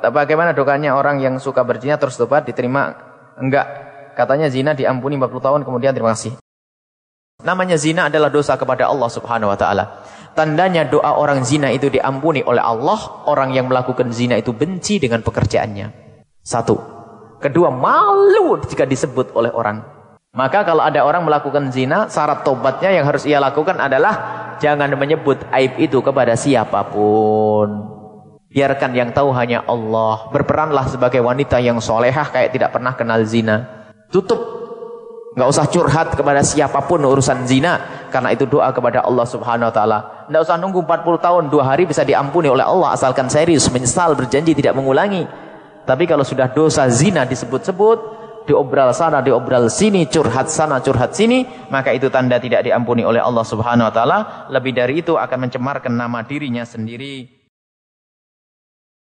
Bagaimana dokanya orang yang suka berzina terus tobat diterima? Enggak. Katanya zina diampuni 40 tahun kemudian terima kasih. Namanya zina adalah dosa kepada Allah Subhanahu wa taala. Tandanya doa orang zina itu diampuni oleh Allah, orang yang melakukan zina itu benci dengan pekerjaannya. Satu. Kedua, malu jika disebut oleh orang. Maka kalau ada orang melakukan zina, syarat tobatnya yang harus ia lakukan adalah jangan menyebut aib itu kepada siapa pun. Biarkan yang tahu hanya Allah. Berperanlah sebagai wanita yang solehah kayak tidak pernah kenal zina. Tutup Enggak usah curhat kepada siapa pun urusan zina. Karena itu doa kepada Allah subhanahu wa ta'ala. Enggak usah nunggu 40 tahun, dua hari bisa diampuni oleh Allah. Asalkan serius, menyesal, berjanji tidak mengulangi. Tapi kalau sudah dosa zina disebut-sebut, diobral sana, diobral sini, curhat sana, curhat sini, maka itu tanda tidak diampuni oleh Allah subhanahu wa ta'ala. Lebih dari itu akan mencemarkan nama dirinya sendiri.